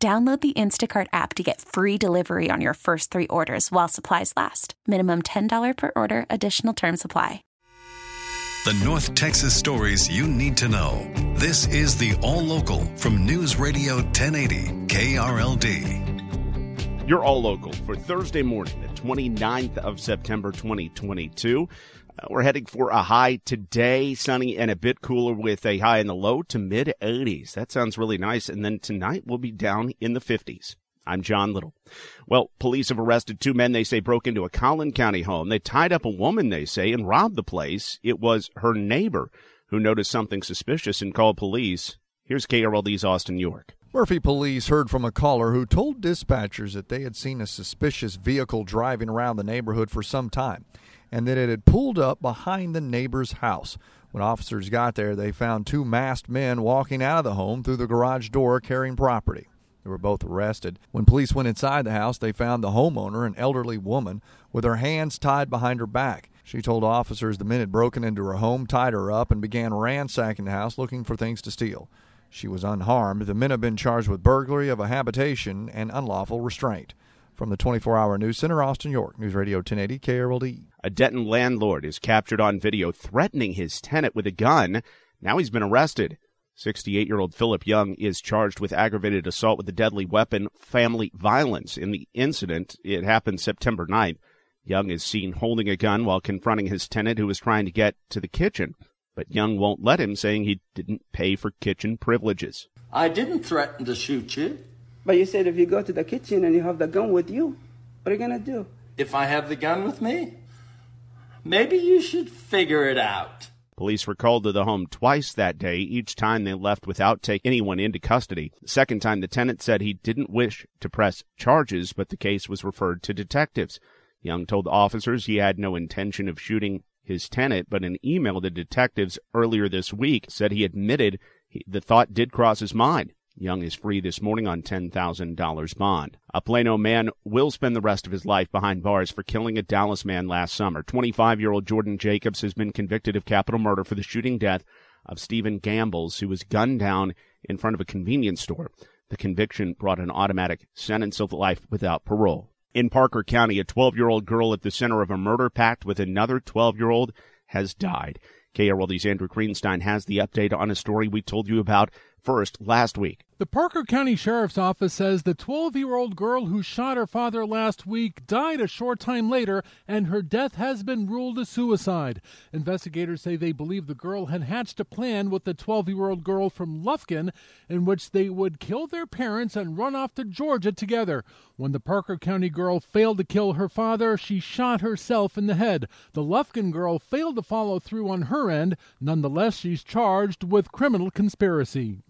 Download the Instacart app to get free delivery on your first three orders while supplies last. Minimum $10 per order, additional term supply. The North Texas stories you need to know. This is the All Local from News Radio 1080 KRLD. You're All Local for Thursday morning, the 29th of September 2022. Uh, we're heading for a high today, sunny and a bit cooler with a high in the low to mid 80s. That sounds really nice. And then tonight we'll be down in the 50s. I'm John Little. Well, police have arrested two men they say broke into a Collin County home. They tied up a woman, they say, and robbed the place. It was her neighbor who noticed something suspicious and called police. Here's KRLD's Austin York. Murphy police heard from a caller who told dispatchers that they had seen a suspicious vehicle driving around the neighborhood for some time and that it had pulled up behind the neighbor's house. When officers got there, they found two masked men walking out of the home through the garage door carrying property. They were both arrested. When police went inside the house, they found the homeowner, an elderly woman, with her hands tied behind her back. She told officers the men had broken into her home, tied her up, and began ransacking the house looking for things to steal. She was unharmed. The men have been charged with burglary of a habitation and unlawful restraint. From the 24 hour news center, Austin, York, News Radio 1080 KRLD. A Denton landlord is captured on video threatening his tenant with a gun. Now he's been arrested. 68 year old Philip Young is charged with aggravated assault with a deadly weapon, family violence. In the incident, it happened September 9th. Young is seen holding a gun while confronting his tenant who was trying to get to the kitchen. But Young won't let him, saying he didn't pay for kitchen privileges. I didn't threaten to shoot you. But you said if you go to the kitchen and you have the gun with you, what are you going to do? If I have the gun with me? Maybe you should figure it out. Police were called to the home twice that day. Each time they left without taking anyone into custody. The second time, the tenant said he didn't wish to press charges, but the case was referred to detectives. Young told the officers he had no intention of shooting his tenant, but an email to detectives earlier this week said he admitted he, the thought did cross his mind. Young is free this morning on $10,000 bond. A Plano man will spend the rest of his life behind bars for killing a Dallas man last summer. 25 year old Jordan Jacobs has been convicted of capital murder for the shooting death of Stephen Gambles, who was gunned down in front of a convenience store. The conviction brought an automatic sentence of life without parole. In Parker County, a 12 year old girl at the center of a murder pact with another 12 year old has died. KRLD's Andrew Greenstein has the update on a story we told you about first last week. The Parker County Sheriff's Office says the 12 year old girl who shot her father last week died a short time later, and her death has been ruled a suicide. Investigators say they believe the girl had hatched a plan with the 12 year old girl from Lufkin in which they would kill their parents and run off to Georgia together. When the Parker County girl failed to kill her father, she shot herself in the head. The Lufkin girl failed to follow through on her end. Nonetheless, she's charged with criminal conspiracy.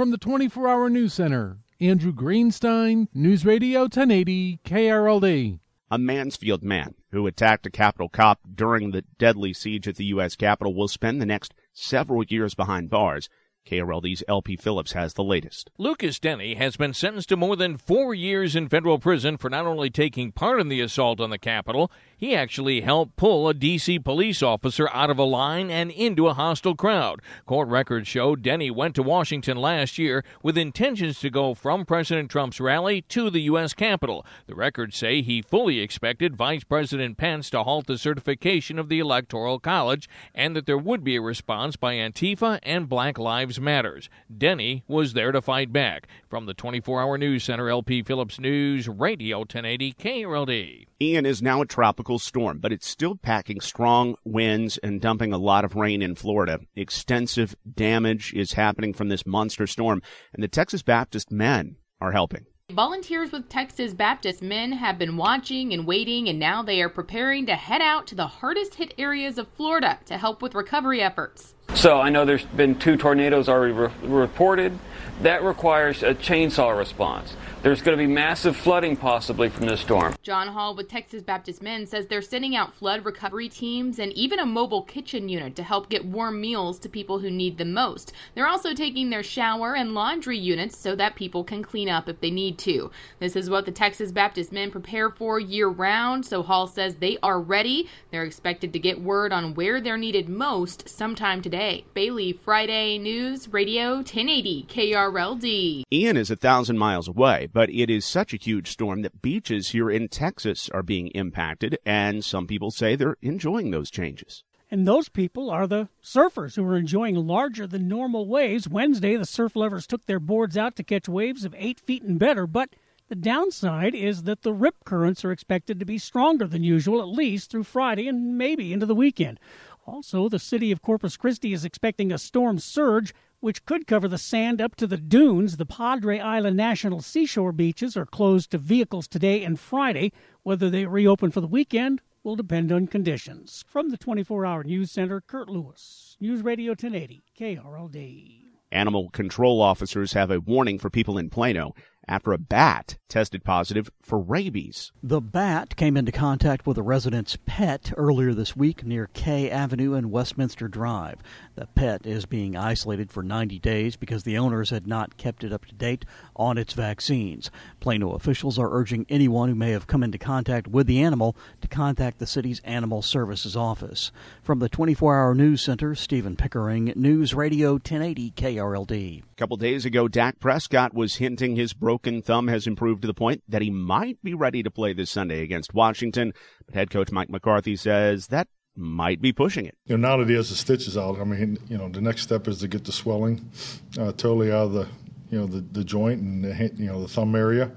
From the 24 Hour News Center, Andrew Greenstein, News Radio 1080, KRLD. A Mansfield man who attacked a Capitol cop during the deadly siege at the U.S. Capitol will spend the next several years behind bars. KRLD's LP Phillips has the latest. Lucas Denney has been sentenced to more than four years in federal prison for not only taking part in the assault on the Capitol, he actually helped pull a D.C. police officer out of a line and into a hostile crowd. Court records show Denney went to Washington last year with intentions to go from President Trump's rally to the U.S. Capitol. The records say he fully expected Vice President Pence to halt the certification of the Electoral College and that there would be a response by Antifa and Black Lives Matters. Denney was there to fight back. From the 24 hour news center, LP Phillips News, Radio 1080 KRLD. Ian is now a tropical storm, but it's still packing strong winds and dumping a lot of rain in Florida. Extensive damage is happening from this monster storm, and the Texas Baptist men are helping. Volunteers with Texas Baptist Men have been watching and waiting, and now they are preparing to head out to the hardest hit areas of Florida to help with recovery efforts. So I know there's been two tornadoes already re- reported. That requires a chainsaw response. There's going to be massive flooding possibly from this storm. John Hall with Texas Baptist Men says they're sending out flood recovery teams and even a mobile kitchen unit to help get warm meals to people who need them most. They're also taking their shower and laundry units so that people can clean up if they need to. This is what the Texas Baptist Men prepare for year round, so Hall says they are ready. They're expected to get word on where they're needed most sometime today. Bailey, Friday News Radio 1080 KRLD. Ian is a thousand miles away, but it is such a huge storm that beaches here in Texas are being impacted, and some people say they're enjoying those changes. And those people are the surfers who are enjoying larger than normal waves. Wednesday, the surf lovers took their boards out to catch waves of eight feet and better, but the downside is that the rip currents are expected to be stronger than usual, at least through Friday and maybe into the weekend. Also, the city of Corpus Christi is expecting a storm surge which could cover the sand up to the dunes. The Padre Island National Seashore beaches are closed to vehicles today and Friday. Whether they reopen for the weekend will depend on conditions. From the 24 hour news center, Kurt Lewis, News Radio 1080, KRLD. Animal control officers have a warning for people in Plano after a bat tested positive for rabies. The bat came into contact with a resident's pet earlier this week near K Avenue and Westminster Drive. The pet is being isolated for 90 days because the owners had not kept it up to date on its vaccines. Plano officials are urging anyone who may have come into contact with the animal to contact the city's Animal Services office. From the 24 Hour News Center, Stephen Pickering, News Radio 1080 KRLD. A couple days ago, Dak Prescott was hinting his broken thumb has improved to the point that he might be ready to play this Sunday against Washington. But head coach Mike McCarthy says that might be pushing it. You know, now that he has the stitches out, I mean, you know, the next step is to get the swelling uh, totally out of the, you know, the, the joint and the, you know the thumb area,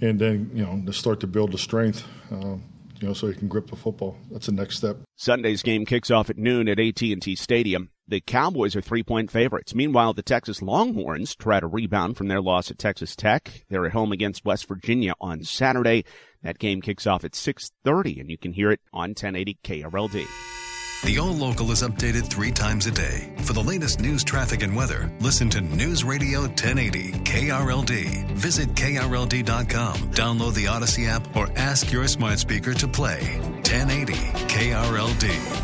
and then you know to start to build the strength. Uh, you know, so he can grip the football. That's the next step. Sunday's game kicks off at noon at AT&T Stadium. The Cowboys are three-point favorites. Meanwhile, the Texas Longhorns try to rebound from their loss at Texas Tech. They're at home against West Virginia on Saturday. That game kicks off at 6:30 and you can hear it on 1080 KRLD. The All Local is updated three times a day. For the latest news, traffic, and weather, listen to News Radio 1080 KRLD. Visit KRLD.com, download the Audacy app, or ask your smart speaker to play 1080 KRLD.